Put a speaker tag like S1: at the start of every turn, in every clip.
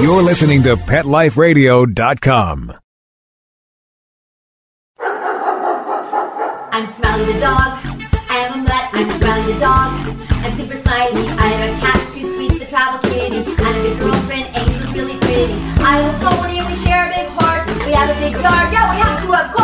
S1: You're listening to PetLifeRadio.com.
S2: I'm Smiley the dog. I am a mutt. I'm Smiley the dog. I'm super smiley. I have a cat, two sweets, the travel kitty, and a good girlfriend. Angel's really pretty. I have a pony we share a big horse. We have a big yard. Yeah, we have to, of.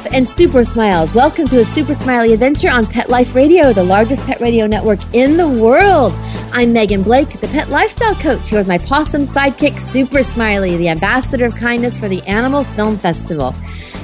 S3: Woof and Super Smiles. Welcome to a Super Smiley adventure on Pet Life Radio, the largest pet radio network in the world. I'm Megan Blake, the pet lifestyle coach, here with my possum sidekick, Super Smiley, the ambassador of kindness for the Animal Film Festival.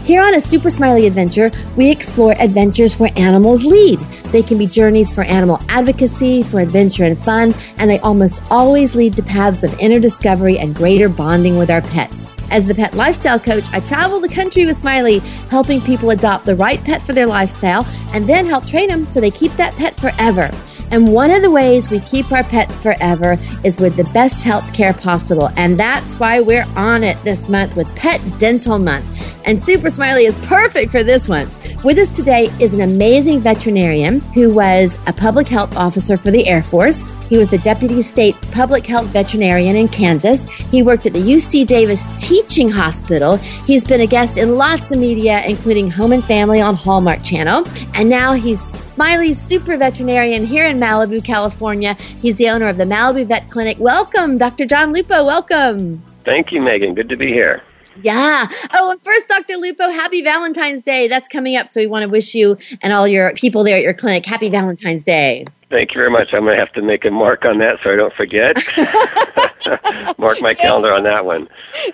S3: Here on a Super Smiley adventure, we explore adventures where animals lead. They can be journeys for animal advocacy, for adventure and fun, and they almost always lead to paths of inner discovery and greater bonding with our pets. As the pet lifestyle coach, I travel the country with Smiley, helping people adopt the right pet for their lifestyle and then help train them so they keep that pet forever. And one of the ways we keep our pets forever is with the best health care possible. And that's why we're on it this month with Pet Dental Month. And Super Smiley is perfect for this one. With us today is an amazing veterinarian who was a public health officer for the Air Force. He was the Deputy State Public Health Veterinarian in Kansas. He worked at the UC Davis Teaching Hospital. He's been a guest in lots of media, including Home and Family on Hallmark Channel. And now he's Smiley's super veterinarian here in Malibu, California. He's the owner of the Malibu Vet Clinic. Welcome, Dr. John Lupo. Welcome.
S4: Thank you, Megan. Good to be here.
S3: Yeah. Oh, and first, Dr. Lupo, happy Valentine's Day. That's coming up. So we want to wish you and all your people there at your clinic happy Valentine's Day.
S4: Thank you very much. I'm going to have to make a mark on that so I don't forget. mark my calendar on that one.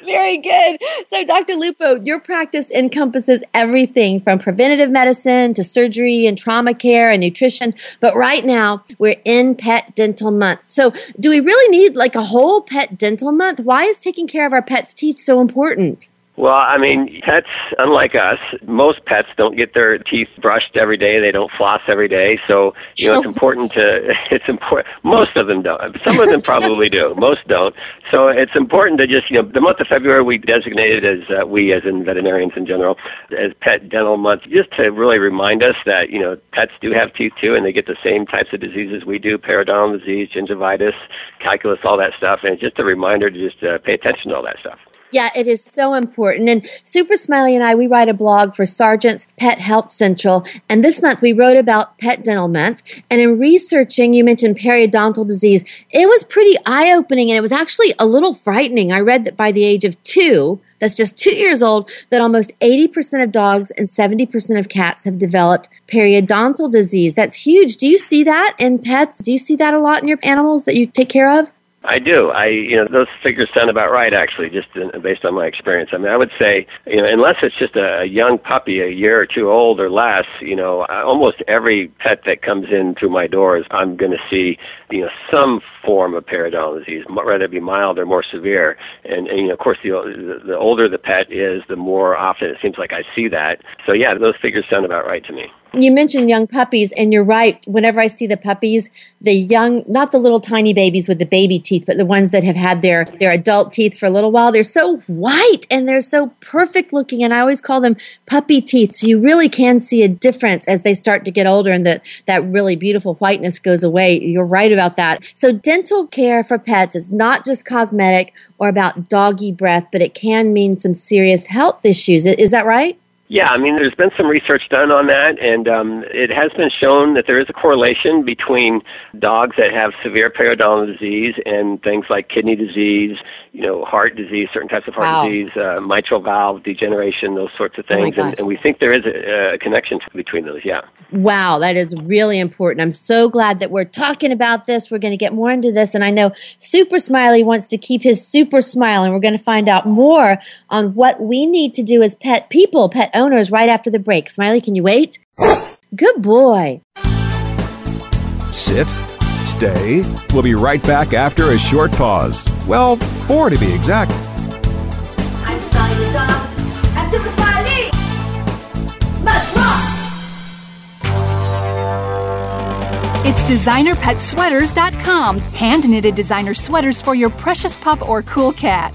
S3: Very good. So, Dr. Lupo, your practice encompasses everything from preventative medicine to surgery and trauma care and nutrition. But right now, we're in Pet Dental Month. So, do we really need like a whole Pet Dental Month? Why is taking care of our pets' teeth so important?
S4: Well, I mean, pets, unlike us, most pets don't get their teeth brushed every day. They don't floss every day. So, you know, it's important to, it's important, most of them don't. Some of them probably do. Most don't. So it's important to just, you know, the month of February we designated as, uh, we as in veterinarians in general, as Pet Dental Month, just to really remind us that, you know, pets do have teeth too and they get the same types of diseases we do, periodontal disease, gingivitis, calculus, all that stuff. And it's just a reminder to just uh, pay attention to all that stuff.
S3: Yeah, it is so important. And Super Smiley and I, we write a blog for Sergeant's Pet Health Central. And this month we wrote about Pet Dental Month. And in researching, you mentioned periodontal disease. It was pretty eye opening and it was actually a little frightening. I read that by the age of two, that's just two years old, that almost 80% of dogs and 70% of cats have developed periodontal disease. That's huge. Do you see that in pets? Do you see that a lot in your animals that you take care of?
S4: I do. I, you know, those figures sound about right, actually, just in, based on my experience. I mean, I would say, you know, unless it's just a, a young puppy, a year or two old or less, you know, I, almost every pet that comes in through my doors, I'm going to see, you know, some form of periodontal disease, whether it be mild or more severe. And, and you know, of course, the, the older the pet is, the more often it seems like I see that. So, yeah, those figures sound about right to me
S3: you mentioned young puppies, and you're right. Whenever I see the puppies, the young, not the little tiny babies with the baby teeth, but the ones that have had their their adult teeth for a little while, they're so white and they're so perfect looking. And I always call them puppy teeth. So you really can see a difference as they start to get older, and that that really beautiful whiteness goes away. You're right about that. So dental care for pets is not just cosmetic or about doggy breath, but it can mean some serious health issues. Is that right?
S4: Yeah, I mean, there's been some research done on that, and um, it has been shown that there is a correlation between dogs that have severe periodontal disease and things like kidney disease, you know, heart disease, certain types of heart
S3: Wow.
S4: disease, uh, mitral valve degeneration, those sorts of
S3: Oh
S4: things. and, and we think there is a, a connection between those, yeah.
S3: Wow, that is really important. I'm so glad that we're talking about this. We're going to get more into this. And I know Super Smiley wants to keep his super smile, and we're going to find out more on what we need to do as pet people, pet owners, right after the break. Smiley, can you wait? Good boy.
S1: Sit, stay. We'll be right back after a short pause. Well, four to be exact.
S2: I'm Smiley the dog. I'm Super Smiley. Must rock.
S5: It's designerpetsweaters.com. Hand knitted designer sweaters for your precious pup or cool cat.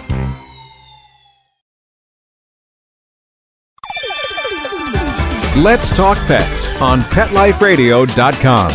S1: Let's Talk Pets on PetLifeRadio.com.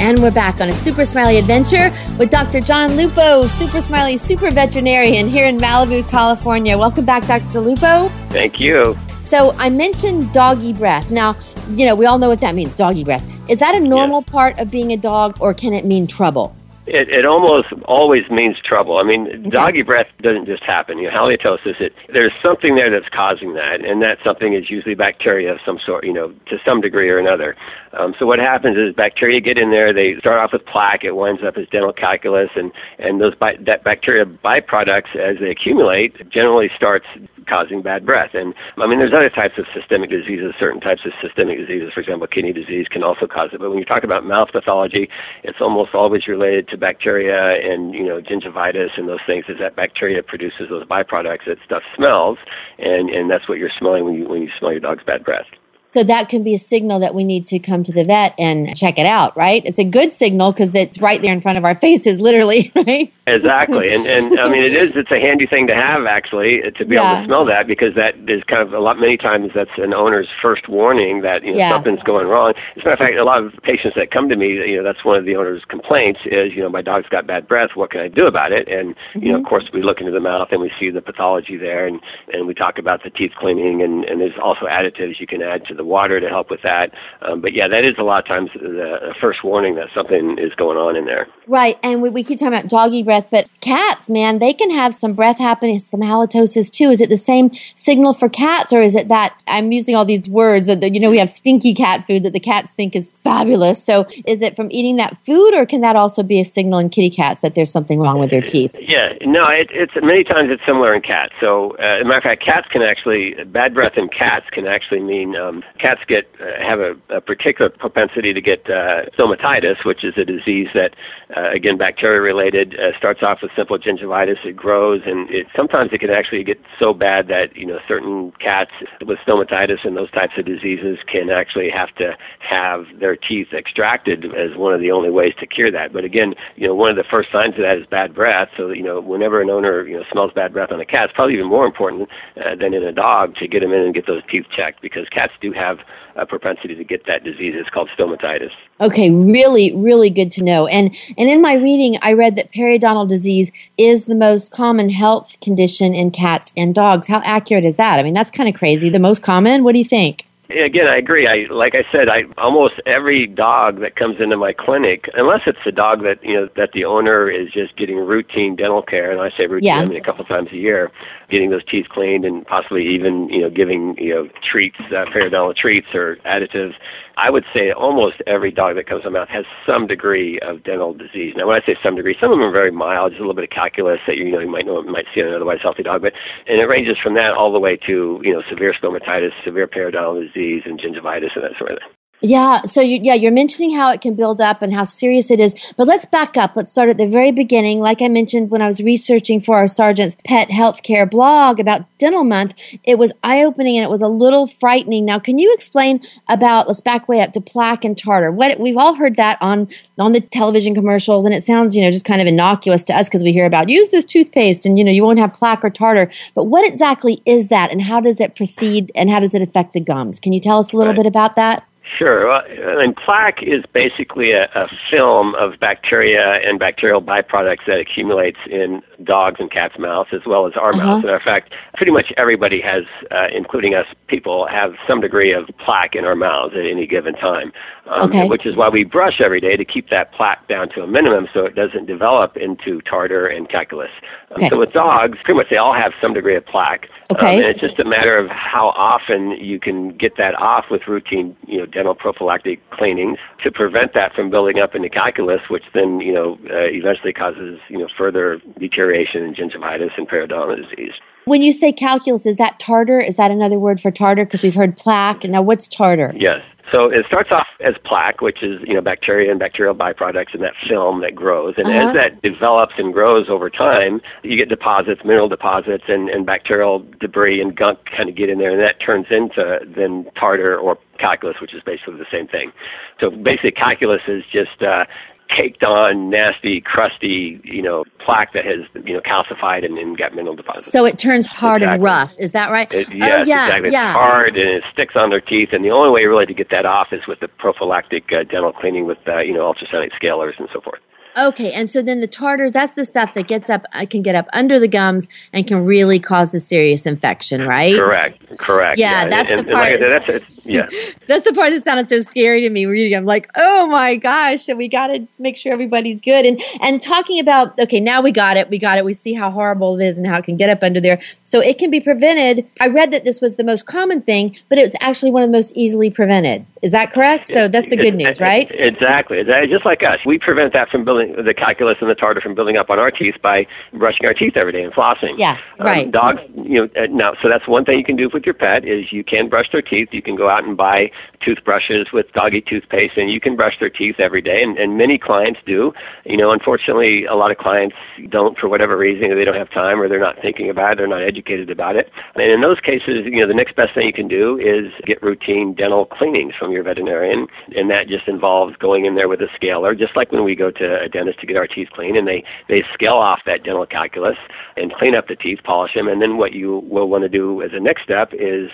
S3: And we're back on a super smiley adventure with Dr. John Lupo, super smiley, super veterinarian here in Malibu, California. Welcome back, Dr. Lupo.
S4: Thank you.
S3: So I mentioned doggy breath. Now, you know, we all know what that means, doggy breath. Is that a normal part of being a dog or can it mean trouble?
S4: It, it almost always means trouble. I mean, doggy breath doesn't just happen. You know, halitosis, it, there's something there that's causing that, and that something is usually bacteria of some sort, you know, to some degree or another. Um, so what happens is bacteria get in there, they start off with plaque, it winds up as dental calculus, and, and those bi- that bacteria byproducts, as they accumulate, generally starts causing bad breath. And I mean, there's other types of systemic diseases, certain types of systemic diseases, for example, kidney disease can also cause it. But when you talk about mouth pathology, it's almost always related to bacteria and, you know, gingivitis and those things, is that bacteria produces those byproducts that stuff smells, and, and that's what you're smelling when you, when you smell your dog's bad breath.
S3: So that can be a signal that we need to come to the vet and check it out, right? It's a good signal because it's right there in front of our faces, literally, right?
S4: Exactly, and and I mean it is it's a handy thing to have actually uh, to be
S3: Yeah.
S4: able to smell that because that is kind of a lot many times that's an owner's first warning that you know
S3: Yeah.
S4: something's going wrong. As a matter of fact, a lot of patients that come to me, you know, that's one of the owner's complaints is you know my dog's got bad breath. What can I do about it? And you know, of mm-hmm. course, we look into the mouth and we see the pathology there, and and we talk about the teeth cleaning, and and there's also additives you can add to the water to help with that. Um, but yeah, that is a lot of times the, the first warning that something is going on in there.
S3: Right. And we, we keep talking about doggy breath, but cats, man, they can have some breath happening, some halitosis too. Is it the same signal for cats or is it that I'm using all these words that, you know, we have stinky cat food that the cats think is fabulous. So is it from eating that food or can that also be a signal in kitty cats that there's something wrong with their teeth?
S4: Yeah, no, it, it's many times it's similar in cats. So, uh, as a matter of fact, cats can actually bad breath in cats can actually mean um, cats get uh, have a, a particular propensity to get uh, stomatitis, which is a disease that, uh, again, bacteria related. Uh, starts off with simple gingivitis. It grows, and it sometimes it can actually get so bad that you know certain cats with stomatitis and those types of diseases can actually have to have their teeth extracted as one of the only ways to cure that. But again, you know, one of the first signs of that is bad breath. So you know, whenever an owner you know smells bad breath on a cat, it's probably even more important uh, than in a dog to get them in and get those teeth checked because cats do have a propensity to get that disease. It's called stomatitis.
S3: Okay, really, really good to know. And and in my reading, I read that periodontal disease is the most common health condition in cats and dogs. How accurate is that? I mean, that's kind of crazy. The most common. What do you think?
S4: Again, I agree. I like I said, I almost every dog that comes into my clinic, unless it's a dog that you know that the owner is just getting routine dental care, and I say routine,
S3: Yeah.
S4: I mean a couple times a year, getting those teeth cleaned, and possibly even you know giving you know treats, uh, periodontal treats or additives. I would say almost every dog that comes to my mouth has some degree of dental disease. Now, when I say some degree, some of them are very mild, just a little bit of calculus that you know you might know might see in an otherwise healthy dog, but and it ranges from that all the way to you know severe stomatitis, severe periodontal disease, and gingivitis and that sort of thing.
S3: Yeah, so you, yeah, you're mentioning how it can build up and how serious it is. But let's back up. Let's start at the very beginning. Like I mentioned when I was researching for our Sergeant's Pet Healthcare blog about Dental Month, it was eye opening and it was a little frightening. Now, can you explain about? Let's back way up to plaque and tartar. What we've all heard that on on the television commercials, and it sounds you know just kind of innocuous to us because we hear about use this toothpaste and you know you won't have plaque or tartar. But what exactly is that, and how does it proceed, and how does it affect the gums? Can you tell us a little
S4: Right.
S3: bit about that?
S4: Sure. Well, and plaque is basically a, a film of bacteria and bacterial byproducts that accumulates in dogs and cats' mouths as well as our
S3: Uh-huh.
S4: mouths. As a matter of fact, pretty much everybody has, uh, including us people, have some degree of plaque in our mouths at any given time. Um,
S3: Okay.
S4: Which is why we brush every day to keep that plaque down to a minimum so it doesn't develop into tartar and calculus. Um,
S3: Okay.
S4: So with dogs, pretty much they all have some degree of plaque.
S3: Okay.
S4: Um, and it's just a matter of how often you can get that off with routine, you know, dental prophylactic cleanings to prevent that from building up into calculus, which then you know uh, eventually causes you know further deterioration in gingivitis and periodontal disease.
S3: When you say calculus, is that tartar? Is that another word for tartar? Because we've heard plaque. And now, what's tartar?
S4: Yes. So it starts off as plaque, which is you know bacteria and bacterial byproducts in that film that grows, and
S3: Uh-huh.
S4: as that develops and grows over time, you get deposits, mineral deposits, and, and bacterial debris and gunk kind of get in there, and that turns into then tartar or calculus, which is basically the same thing. So basically, calculus is just uh, caked on, nasty, crusty, you know, plaque that has you know calcified and, and got mineral deposits.
S3: So it turns hard and rough. Is that right?
S4: It,
S3: oh, yeah,
S4: exactly.
S3: yeah.
S4: It's hard and it sticks on their teeth, and the only way really to get that off is with the prophylactic uh, dental cleaning with uh, you know ultrasonic scalers and so forth.
S3: Okay, and so then the tartar, that's the stuff that gets up, uh, can get up under the gums and can really cause the serious infection, right?
S4: Correct. Correct.
S3: Yeah, that's
S4: and,
S3: the
S4: and like I
S3: part-
S4: said, that's. Yeah.
S3: That's the part that sounded so scary to me reading. I'm like, oh my gosh, we got to make sure everybody's good. And and talking about, okay, now we got it, we got it. We see how horrible it is and how it can get up under there. So it can be prevented. I read that this was the most common thing, but it's actually one of the most easily prevented. Is that correct? So that's the good news, right?
S4: Exactly. Just like us, we prevent that from building the calculus and the tartar from building up on our teeth by brushing our teeth every day and flossing.
S3: Yeah,
S4: Um,
S3: right.
S4: dogs, you know, uh, now so that's one thing you can do with your pet is you can brush their teeth. You can go out and buy toothbrushes with doggy toothpaste, and you can brush their teeth every day. And, and many clients do. You know, unfortunately, a lot of clients don't for whatever reason. They don't have time, or they're not thinking about it. They're not educated about it. And in those cases, you know, the next best thing you can do is get routine dental cleanings from your veterinarian, and that just involves going in there with a scaler, just like when we go to a dentist to get our teeth cleaned, and they they scale off that dental calculus and clean up the teeth, polish them, and then what you will want to do as a next step is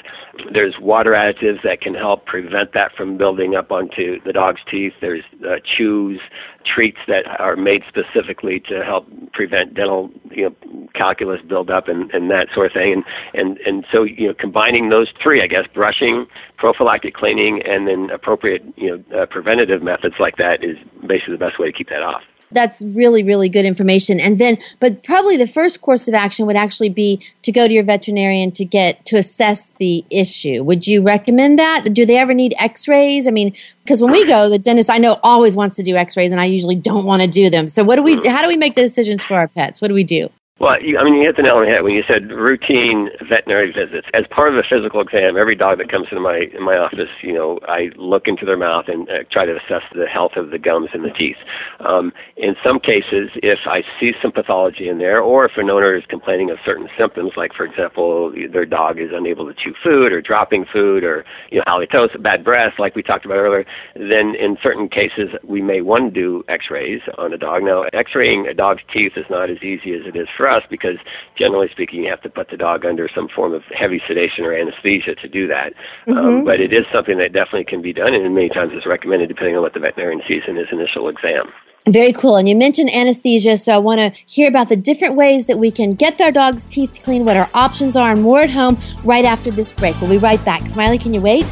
S4: there's water additives that can help prevent that from building up onto the dog's teeth. There's uh, chews, treats that are made specifically to help prevent dental you know calculus buildup and, and that sort of thing. And, and and so you know combining those three, I guess, brushing, prophylactic cleaning, and then appropriate you know uh, preventative methods like that is basically the best way to keep that off.
S3: That's really, really good information. And then, but probably the first course of action would actually be to go to your veterinarian to get to assess the issue. Would you recommend that? Do they ever need x rays? I mean, because when we go, the dentist I know always wants to do x rays, and I usually don't want to do them. So, what do we, how do we make the decisions for our pets? What do we do?
S4: Well, you, I mean, you hit the nail on the head when you said routine veterinary visits. As part of a physical exam, every dog that comes into my in my office, you know, I look into their mouth and uh, try to assess the health of the gums and the teeth. Um, in some cases, if I see some pathology in there, or if an owner is complaining of certain symptoms, like for example, their dog is unable to chew food or dropping food, or you know, halitosis, bad breath, like we talked about earlier, then in certain cases we may to do X-rays on a dog. Now, X-raying a dog's teeth is not as easy as it is for us because generally speaking, you have to put the dog under some form of heavy sedation or anesthesia to do that. Um, but it is something that definitely can be done, and many times is recommended depending on what the veterinarian sees in his initial exam.
S3: Very cool. And you mentioned anesthesia, so I want to hear about the different ways that we can get our dog's teeth clean, what our options are, and more at home right after this break. We'll be right back. Smiley, can you wait?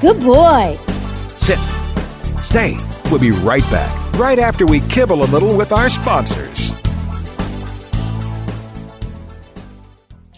S3: Good boy.
S1: Sit. Stay. We'll be right back. Right after we kibble a little with our sponsors.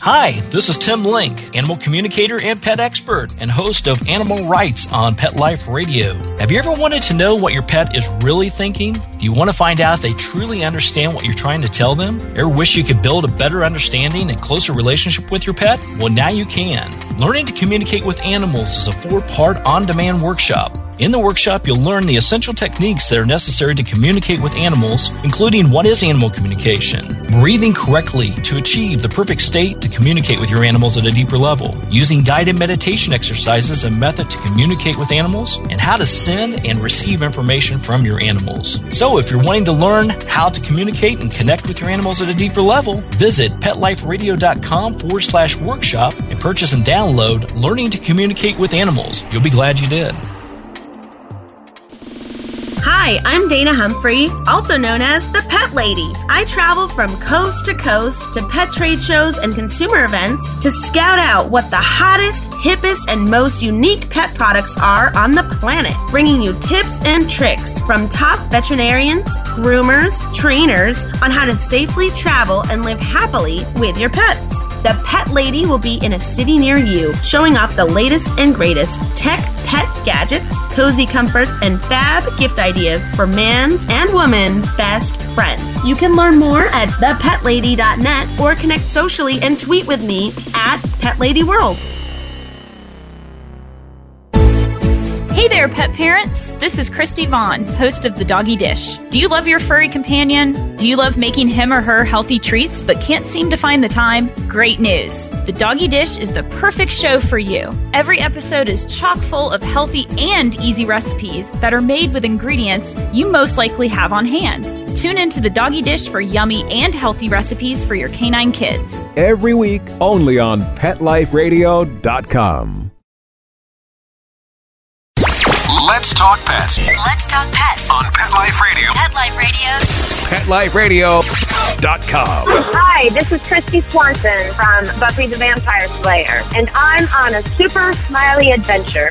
S6: Hi, this is Tim Link, animal communicator and pet expert, and host of Animal Writes on Pet Life Radio. Have you ever wanted to know what your pet is really thinking? Do you want to find out if they truly understand what you're trying to tell them? Ever wish you could build a better understanding and closer relationship with your pet? Well, now you can. Learning to communicate with animals is a four part on demand workshop. In the workshop, you'll learn the essential techniques that are necessary to communicate with animals, including what is animal communication, breathing correctly to achieve the perfect state to communicate with your animals at a deeper level, using guided meditation exercises and method to communicate with animals, and how to send and receive information from your animals. So, if you're wanting to learn how to communicate and connect with your animals at a deeper level, visit petliferadio.com forward slash workshop and purchase and download Learning to Communicate with Animals. You'll be glad you did.
S7: Hi, I'm Dana Humphrey, also known as the Pet Lady. I travel from coast to coast to pet trade shows and consumer events to scout out what the hottest, hippest, and most unique pet products are on the planet, bringing you tips and tricks from top veterinarians, groomers, trainers on how to safely travel and live happily with your pets. The Pet Lady will be in a city near you, showing off the latest and greatest tech pet gadgets, cozy comforts, and fab gift ideas for man's and woman's best friend. You can learn more at thepetlady.net or connect socially and tweet with me at PetLadyWorld.
S8: Hey there, pet parents! This is Christy Vaughn, host of The Doggy Dish. Do you love your furry companion? Do you love making him or her healthy treats but can't seem to find the time? Great news! The Doggy Dish is the perfect show for you. Every episode is chock full of healthy and easy recipes that are made with ingredients you most likely have on hand. Tune into The Doggy Dish for yummy and healthy recipes for your canine kids.
S1: Every week, only on PetLifeRadio.com.
S9: talk pets
S10: Let's talk pets
S9: on Pet Life Radio.
S10: Pet Life Radio.
S1: PetLifeRadio.com.
S11: Hi, this is Kristy Swanson from Buffy the Vampire Slayer, and I'm on a super smiley adventure.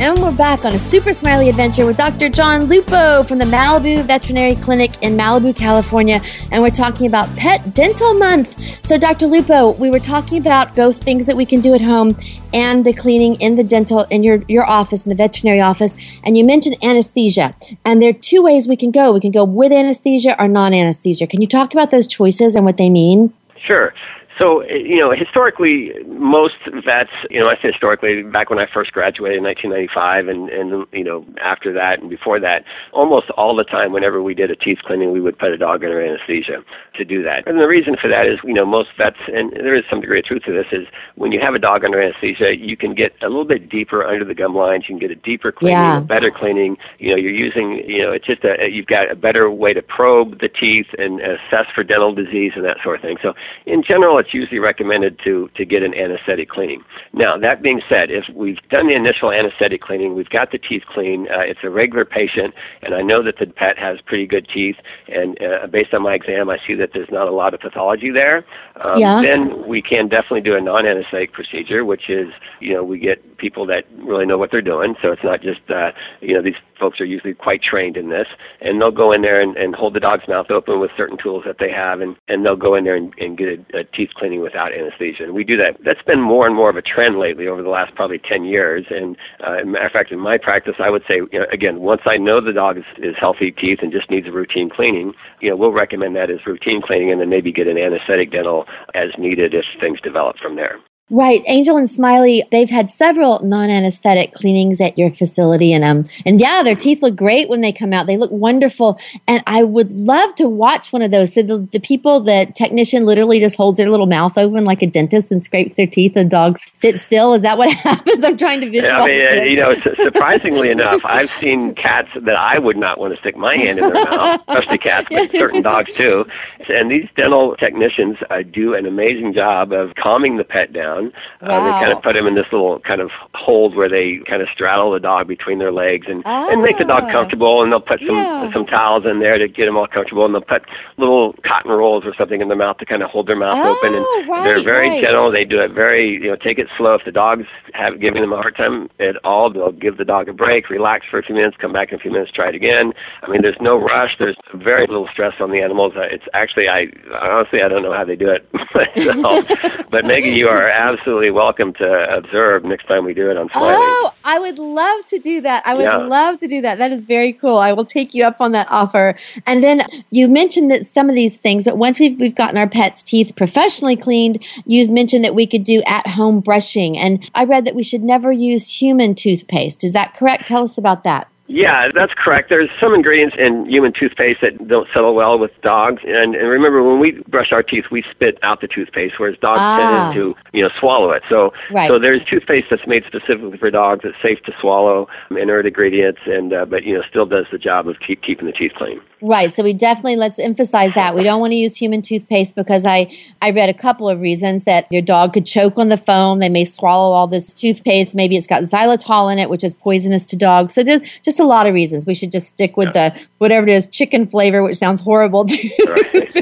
S3: And we're back on a super smiley adventure with Dr. John Lupo from the Malibu Veterinary Clinic in Malibu, California. And we're talking about Pet Dental Month. So, Dr. Lupo, we were talking about both things that we can do at home and the cleaning in the dental, in your, your office, in the veterinary office. And you mentioned anesthesia. And there are two ways we can go. We can go with anesthesia or non anesthesia. Can you talk about those choices and what they mean?
S4: Sure. So, you know, historically, most vets, you know, I say historically, back when I first graduated in 1995 and, and, you know, after that and before that, almost all the time, whenever we did a teeth cleaning, we would put a dog under anesthesia to do that. And the reason for that is, you know, most vets, and there is some degree of truth to this, is when you have a dog under anesthesia, you can get a little bit deeper under the gum lines. You can get a deeper cleaning,
S3: Yeah.
S4: a better cleaning. You know, you're using, you know, it's just a, you've got a better way to probe the teeth and assess for dental disease and that sort of thing. So, in general, it's usually recommended to to get an anesthetic cleaning. Now, that being said, if we've done the initial anesthetic cleaning, we've got the teeth clean, uh, it's a regular patient, and I know that the pet has pretty good teeth, and uh, based on my exam, I see that there's not a lot of pathology there. Um,
S3: Yeah.
S4: Then we can definitely do a non-anesthetic procedure, which is, you know, we get people that really know what they're doing, so it's not just, uh, you know, these folks are usually quite trained in this, and they'll go in there and, and hold the dog's mouth open with certain tools that they have, and, and they'll go in there and, and get a, a teeth cleaning without anesthesia. And we do that. That's been more and more of a trend lately over the last probably 10 years. And uh, matter of fact, in my practice, I would say, you know, again, once I know the dog is, is healthy teeth and just needs a routine cleaning, you know, we'll recommend that as routine cleaning, and then maybe get an anesthetic dental as needed if things develop from there.
S3: Right. Angel and Smiley, they've had several non-anesthetic cleanings at your facility and um and yeah, their teeth look great when they come out. They look wonderful. And I would love to watch one of those. So the, the people, the technician literally just holds their little mouth open like a dentist and scrapes their teeth and dogs sit still. Is that what happens? I'm trying to
S4: Yeah,
S3: visualize
S4: I mean, uh, you know, surprisingly enough, I've seen cats that I would not want to stick my hand in their mouth, especially cats, but certain dogs too. And these dental technicians uh, do an amazing job of calming the pet down. Uh, they kind of put him in this little kind of hold where they kind of straddle the dog between their legs and, and make the dog
S3: Ah.
S4: comfortable. And they'll put some
S3: Yeah.
S4: some towels in there to get them all comfortable. And they'll put little cotton rolls or something in their mouth to kind of hold their mouth open. And
S3: Oh, right,
S4: they're very
S3: right.
S4: gentle. They do it very, you know, take it slow. If the dog's have giving them a hard time at all, they'll give the dog a break, relax for a few minutes, come back in a few minutes, try it again. I mean, there's no rush. There's very little stress on the animals. Uh, It's actually, I honestly, I don't know how they do it myself. but Megan, you are absolutely welcome to observe next time we do it on Smiley.
S3: Oh, I would love to do that. I would
S4: Yeah.
S3: love to do that. That is very cool. I will take you up on that offer. And then you mentioned that some of these things, but once we've, we've gotten our pets' teeth professionally cleaned, you mentioned that we could do at home brushing. And I read that we should never use human toothpaste. Is that correct? Tell us about that.
S4: Yeah, that's correct. There's some ingredients in human toothpaste that don't settle well with dogs. And, and remember, when we brush our teeth, we spit out the toothpaste, whereas dogs
S3: Ah.
S4: tend to, you know, swallow it. So,
S3: Right.
S4: so there's toothpaste that's made specifically for dogs that's safe to swallow, inert ingredients, and uh, but you know, still does the job of keep keeping the teeth clean.
S3: Right. So we definitely let's emphasize that we don't want to use human toothpaste because I I read a couple of reasons that your dog could choke on the foam. They may swallow all this toothpaste. Maybe it's got xylitol in it, which is poisonous to dogs. So there's just a lot of reasons. We should just stick with yeah. the whatever it is chicken flavor, which sounds horrible.
S4: Right.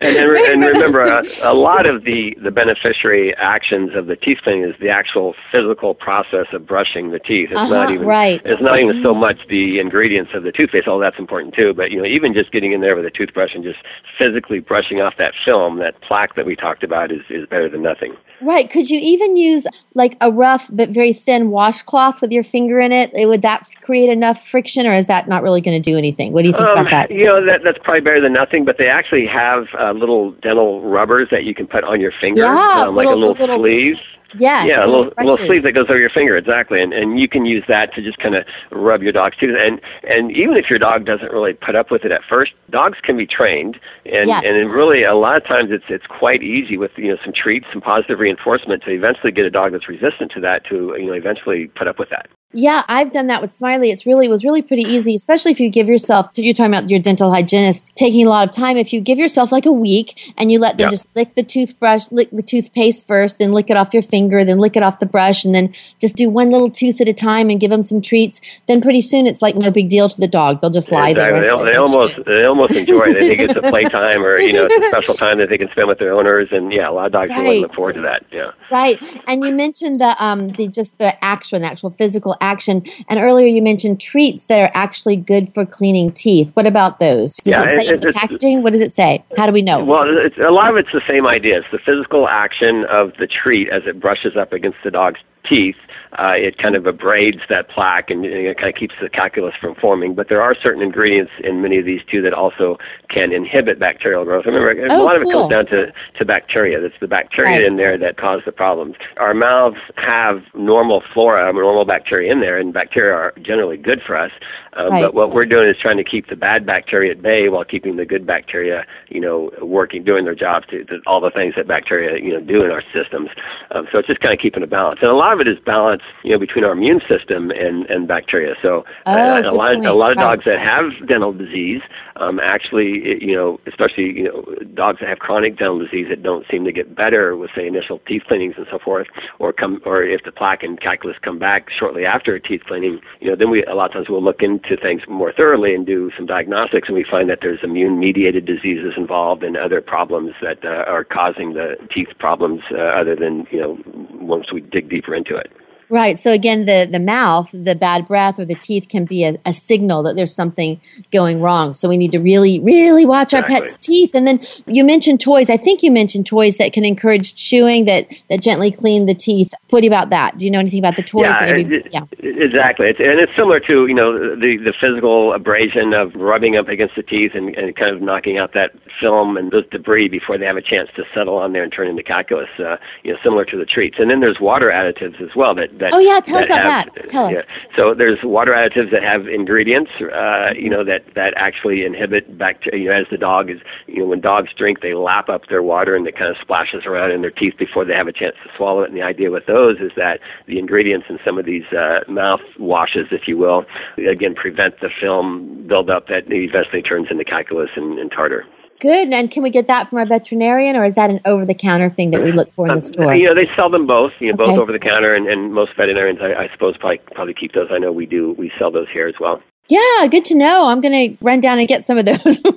S4: and, and, and, remember, a, a, lot of the, the beneficiary actions of the teeth cleaning is the actual physical process of brushing the teeth. It's
S3: uh-huh,
S4: not even
S3: right.
S4: It's not even so much the ingredients of the toothpaste. All that's important too. But you know, even just getting in there with a toothbrush and just physically brushing off that film, that plaque that we talked about, is is better than nothing.
S3: Right. Could you even use like a rough but very thin washcloth with your finger in it? Would that create enough friction, or is that not really going to do anything? What do you think
S4: um,
S3: about that?
S4: You know, that that's probably better than nothing. But they actually have uh, little dental rubbers that you can put on your finger,
S3: yeah,
S4: um,
S3: like
S4: little, a little,
S3: little
S4: sleeve.
S3: Yeah,
S4: yeah, a little,
S3: little
S4: sleeve that goes over your finger, exactly, and and you can use that to just kind of rub your dog's teeth. And and even if your dog doesn't really put up with it at first, dogs can be trained, and
S3: yes.
S4: and really a lot of times it's it's quite easy with you know some treats, some positive reinforcement to eventually get a dog that's resistant to that to you know eventually put up with that.
S3: Yeah, I've done that with Smiley. It's really it was really pretty easy, especially if you give yourself. You're talking about your dental hygienist taking a lot of time. If you give yourself like a week and you let them
S4: Yeah.
S3: just lick the toothbrush, lick the toothpaste first, then lick it off your finger, then lick it off the brush, and then just do one little tooth at a time and give them some treats. Then pretty soon it's like no big deal to the dog. They'll just lie
S4: Exactly.
S3: there.
S4: They, they almost they almost enjoy it. They think it's a playtime or you know it's a special time that they can spend with their owners, and yeah, a lot of dogs really look forward to that. Yeah.
S3: Right, and you mentioned the um the just the action, the actual physical action, and earlier you mentioned treats that are actually good for cleaning teeth. What about those? Does
S4: Yeah,
S3: it say
S4: it-
S3: in the packaging? What does it say? How do we know?
S4: Well, it's, a lot of it's the same idea. It's the physical action of the treat as it brushes up against the dog's teeth. Uh, it kind of abrades that plaque and, and it kind of keeps the calculus from forming. But there are certain ingredients in many of these too that also can inhibit bacterial growth. Remember, a
S3: Oh,
S4: lot of it comes down to, to bacteria. That's the bacteria
S3: Right.
S4: in there that cause the problems. Our mouths have normal flora, normal bacteria in there, and bacteria are generally good for us. Um,
S3: Right.
S4: But what we're doing is trying to keep the bad bacteria at bay while keeping the good bacteria, you know, working, doing their jobs, to, to all the things that bacteria, you know, do in our systems. Um, so it's just kind of keeping a balance, and a lot of it is balance, you know, between our immune system and and bacteria. So
S3: Oh,
S4: uh, a lot,
S3: point.
S4: a lot of
S3: Right.
S4: dogs that have dental disease, um, actually, you know, especially you know, dogs that have chronic dental disease that don't seem to get better with say initial teeth cleanings and so forth, or come, or if the plaque and calculus come back shortly after a teeth cleaning, you know, then we a lot of times we'll look into things more thoroughly and do some diagnostics, and we find that there's immune mediated diseases involved and other problems that uh, are causing the teeth problems, uh, other than you know, once we dig deeper into it.
S3: Right. So again, the the mouth, the bad breath, or the teeth can be a, a signal that there's something going wrong. So we need to really, really watch our pets' teeth. And then you mentioned toys. I think you mentioned toys that can encourage chewing that that gently clean the teeth. What do you about that? Do you know anything about the toys?
S4: Yeah, it-
S3: yeah.
S4: Exactly, it's, and it's similar to you know the the physical abrasion of rubbing up against the teeth and, and kind of knocking out that film and those debris before they have a chance to settle on there and turn into calculus. Uh, you know, similar to the treats. And then there's water additives as well that. That
S3: Oh, yeah, tell us about
S4: have-
S3: that. Tell us.
S4: So there's water additives that have ingredients, uh, you know, that that actually inhibit bacteria. You know, as the dog is, you know, when dogs drink, they lap up their water and it kind of splashes around in their teeth before they have a chance to swallow it. And the idea with those is that the ingredients in some of these uh, mouth washes, if you will, again prevent the film buildup that eventually turns into calculus and, and tartar.
S3: Good. And can we get that from our veterinarian, or is that an over the counter thing that we look for in the uh, store?
S4: You know, they sell them both. You know,
S3: Okay.
S4: both over the counter, and, and most veterinarians, I, I suppose, probably probably keep those. I know we do. We sell those here as well.
S3: Yeah, good to know. I'm going to run down and get some of those.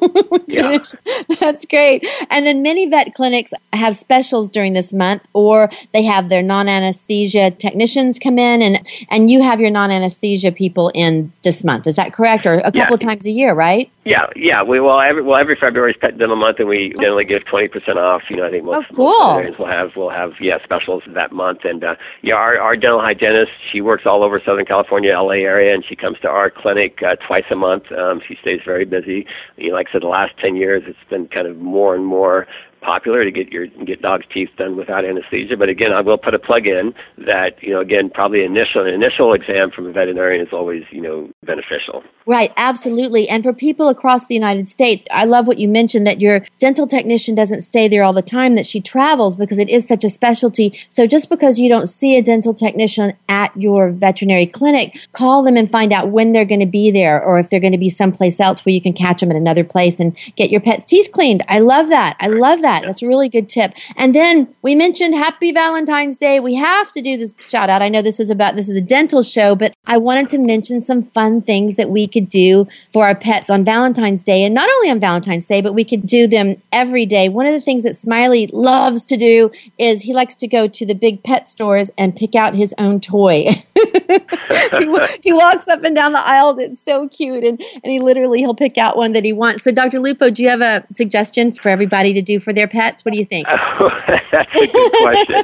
S4: Yeah.
S3: That's great. And then many vet clinics have specials during this month, or they have their non-anesthesia technicians come in, and and you have your non-anesthesia people in this month. Is that correct? Or a couple
S4: Yeah.
S3: of times a year, right?
S4: Yeah, yeah. We well every well every February is Pet Dental Month, and we generally give twenty percent off. You know, I think most,
S3: Oh, cool.
S4: most veterinarians will have will have yeah specials that month. And uh, yeah, our our dental hygienist she works all over Southern California, LA area, and she comes to our clinic uh, twice a month. Um, she stays very busy. You know, like I said, the last ten years it's been kind of more and more popular to get your get dogs' teeth done without anesthesia. But again, I will put a plug in that you know again probably initial an initial exam from a veterinarian is always you know beneficial.
S3: Right, absolutely. And for people across the United States, I love what you mentioned that your dental technician doesn't stay there all the time; that she travels because it is such a specialty. So just because you don't see a dental technician at your veterinary clinic, call them and find out when they're going to be there, or if they're going to be someplace else where you can catch them at another place and get your pet's teeth cleaned. I love that. I love that. That's a really good tip. And then we mentioned Happy Valentine's Day. We have to do this shout out. I know this is about this is a dental show, but I wanted to mention some fun things that we could do for our pets on Valentine's Day, and not only on Valentine's Day, but we could do them every day. One of the things that Smiley loves to do is he likes to go to the big pet stores and pick out his own toy. he, he, walks up and down the aisles. It's so cute, and and he literally he'll pick out one that he wants. So, Dr. Lupo, do you have a suggestion for everybody to do for their pets? What do you think?
S4: Oh, that's a good question.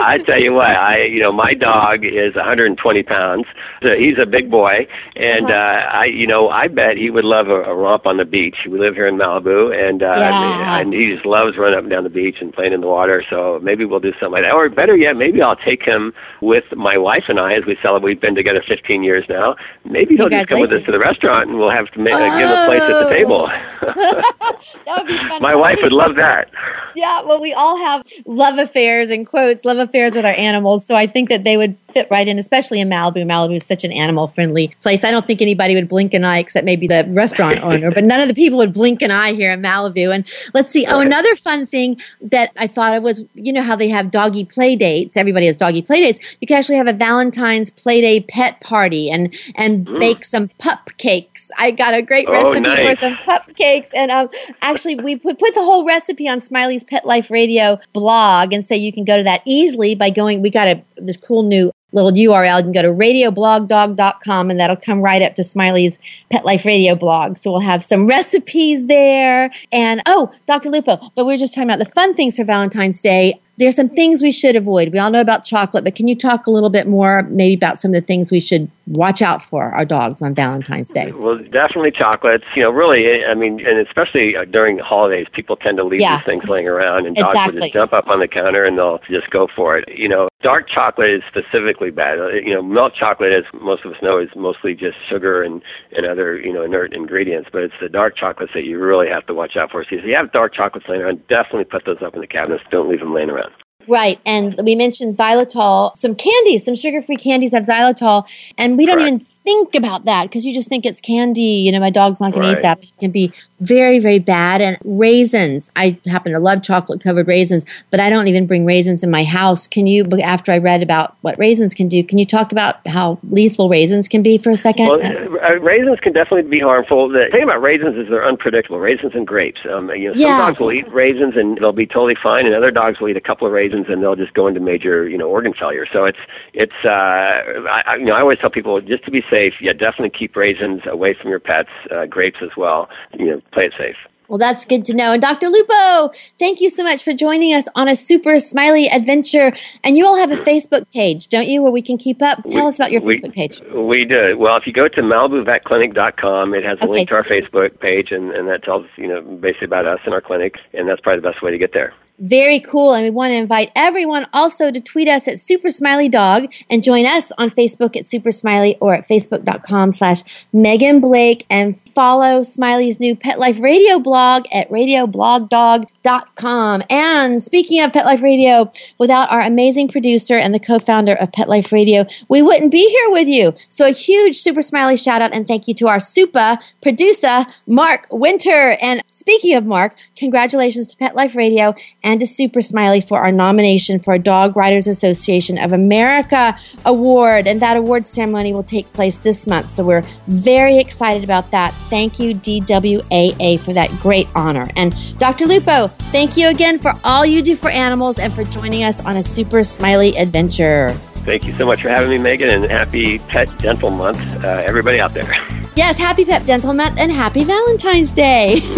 S4: I tell you what, I you know my dog is 120 pounds. So he's a big boy, and uh-huh. uh, I you know I bet he would love a, a romp on the beach. We live here in Malibu, and uh, yeah. and he just loves running up and down the beach and playing in the water. So maybe we'll do something like that, or better yet, maybe I'll take him with my wife and I as we celebrate. We've been together 15 years now. Maybe he'll just come with us to the restaurant, and we'll have to make, uh, give a place at the table.
S3: that would be fun.
S4: My wife would love that.
S3: Yeah, well, we all have love affairs and quotes, love affairs with our animals. So I think that they would fit right in, especially in Malibu. Malibu is such an animal friendly place. I don't think anybody would blink an eye except maybe the restaurant owner, but none of the people would blink an eye here in Malibu. And let's see. Oh, another fun thing that I thought of was, you know, how they have doggy play dates. Everybody has doggy play dates. You can actually have a Valentine's play day pet party and and mm. bake some pup cakes. I got a great oh, recipe nice. for some pup cakes, and um, actually we put, put the whole recipe on Smiley's Pet Life Radio blog, and so you can go to that easily by going. We got a this cool new little URL. You can go to radioblogdog.com and that'll come right up to Smiley's Pet Life Radio blog. So we'll have some recipes there. And oh, Dr. Lupo, but we are just talking about the fun things for Valentine's Day there's some things we should avoid. We all know about chocolate, but can you talk a little bit more maybe about some of the things we should watch out for our dogs on Valentine's Day?
S4: Well, definitely chocolates. You know, really, I mean, and especially uh, during holidays, people tend to leave yeah. these things laying around, and dogs will just jump up on the counter and they'll just go for it. You know, dark chocolate is specifically bad. Uh, you know, milk chocolate, as most of us know, is mostly just sugar and and other you know inert ingredients. But it's the dark chocolates that you really have to watch out for. So if you have dark chocolates laying around, definitely put those up in the cabinets. Don't leave them laying around.
S3: Right. And we mentioned xylitol. Some candies, some sugar free candies have xylitol. And we don't Correct. even think about that because you just think it's candy. You know, my dog's not going right. to eat that. But it can be very, very bad. And raisins. I happen to love chocolate covered raisins, but I don't even bring raisins in my house. Can you, after I read about what raisins can do, can you talk about how lethal raisins can be for a second?
S4: Well, uh, raisins can definitely be harmful. The thing about raisins is they're unpredictable. Raisins and grapes. Um, you know, some yeah. dogs will eat raisins and they'll be totally fine, and other dogs will eat a couple of raisins and they'll just go into major, you know, organ failure. So it's it's. Uh, I, you know, I always tell people just to be safe, yeah, definitely keep raisins away from your pets. Uh, grapes as well. You know, play it safe.
S3: Well, that's good to know. And Dr. Lupo, thank you so much for joining us on a super smiley adventure. And you all have a Facebook page, don't you, where we can keep up? Tell we, us about your
S4: we,
S3: Facebook page.
S4: We do. Well, if you go to MalibuVetClinic.com, it has a okay. link to our Facebook page, and, and that tells, you know, basically about us and our clinic. And that's probably the best way to get there.
S3: Very cool. And we want to invite everyone also to tweet us at Super Smiley Dog and join us on Facebook at Super Smiley or at Facebook.com slash Megan Blake and follow Smiley's new Pet Life Radio blog at radioblogdog.com. And speaking of Pet Life Radio, without our amazing producer and the co-founder of Pet Life Radio, we wouldn't be here with you. So a huge Super Smiley shout out and thank you to our super producer, Mark Winter. And speaking of Mark, congratulations to Pet Life Radio and to Super Smiley for our nomination for a Dog Writers Association of America award. And that award ceremony will take place this month. So we're very excited about that. Thank you, DWAA, for that great honor. And Dr. Lupo, thank you again for all you do for animals and for joining us on a super smiley adventure.
S4: Thank you so much for having me, Megan, and happy Pet Dental Month, uh, everybody out there.
S3: Yes, happy Pet Dental Month and happy Valentine's Day.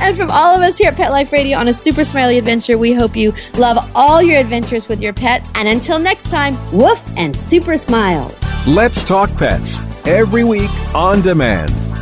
S3: and from all of us here at Pet Life Radio on a super smiley adventure, we hope you love all your adventures with your pets. And until next time, woof and super smiles.
S1: Let's talk pets every week on demand,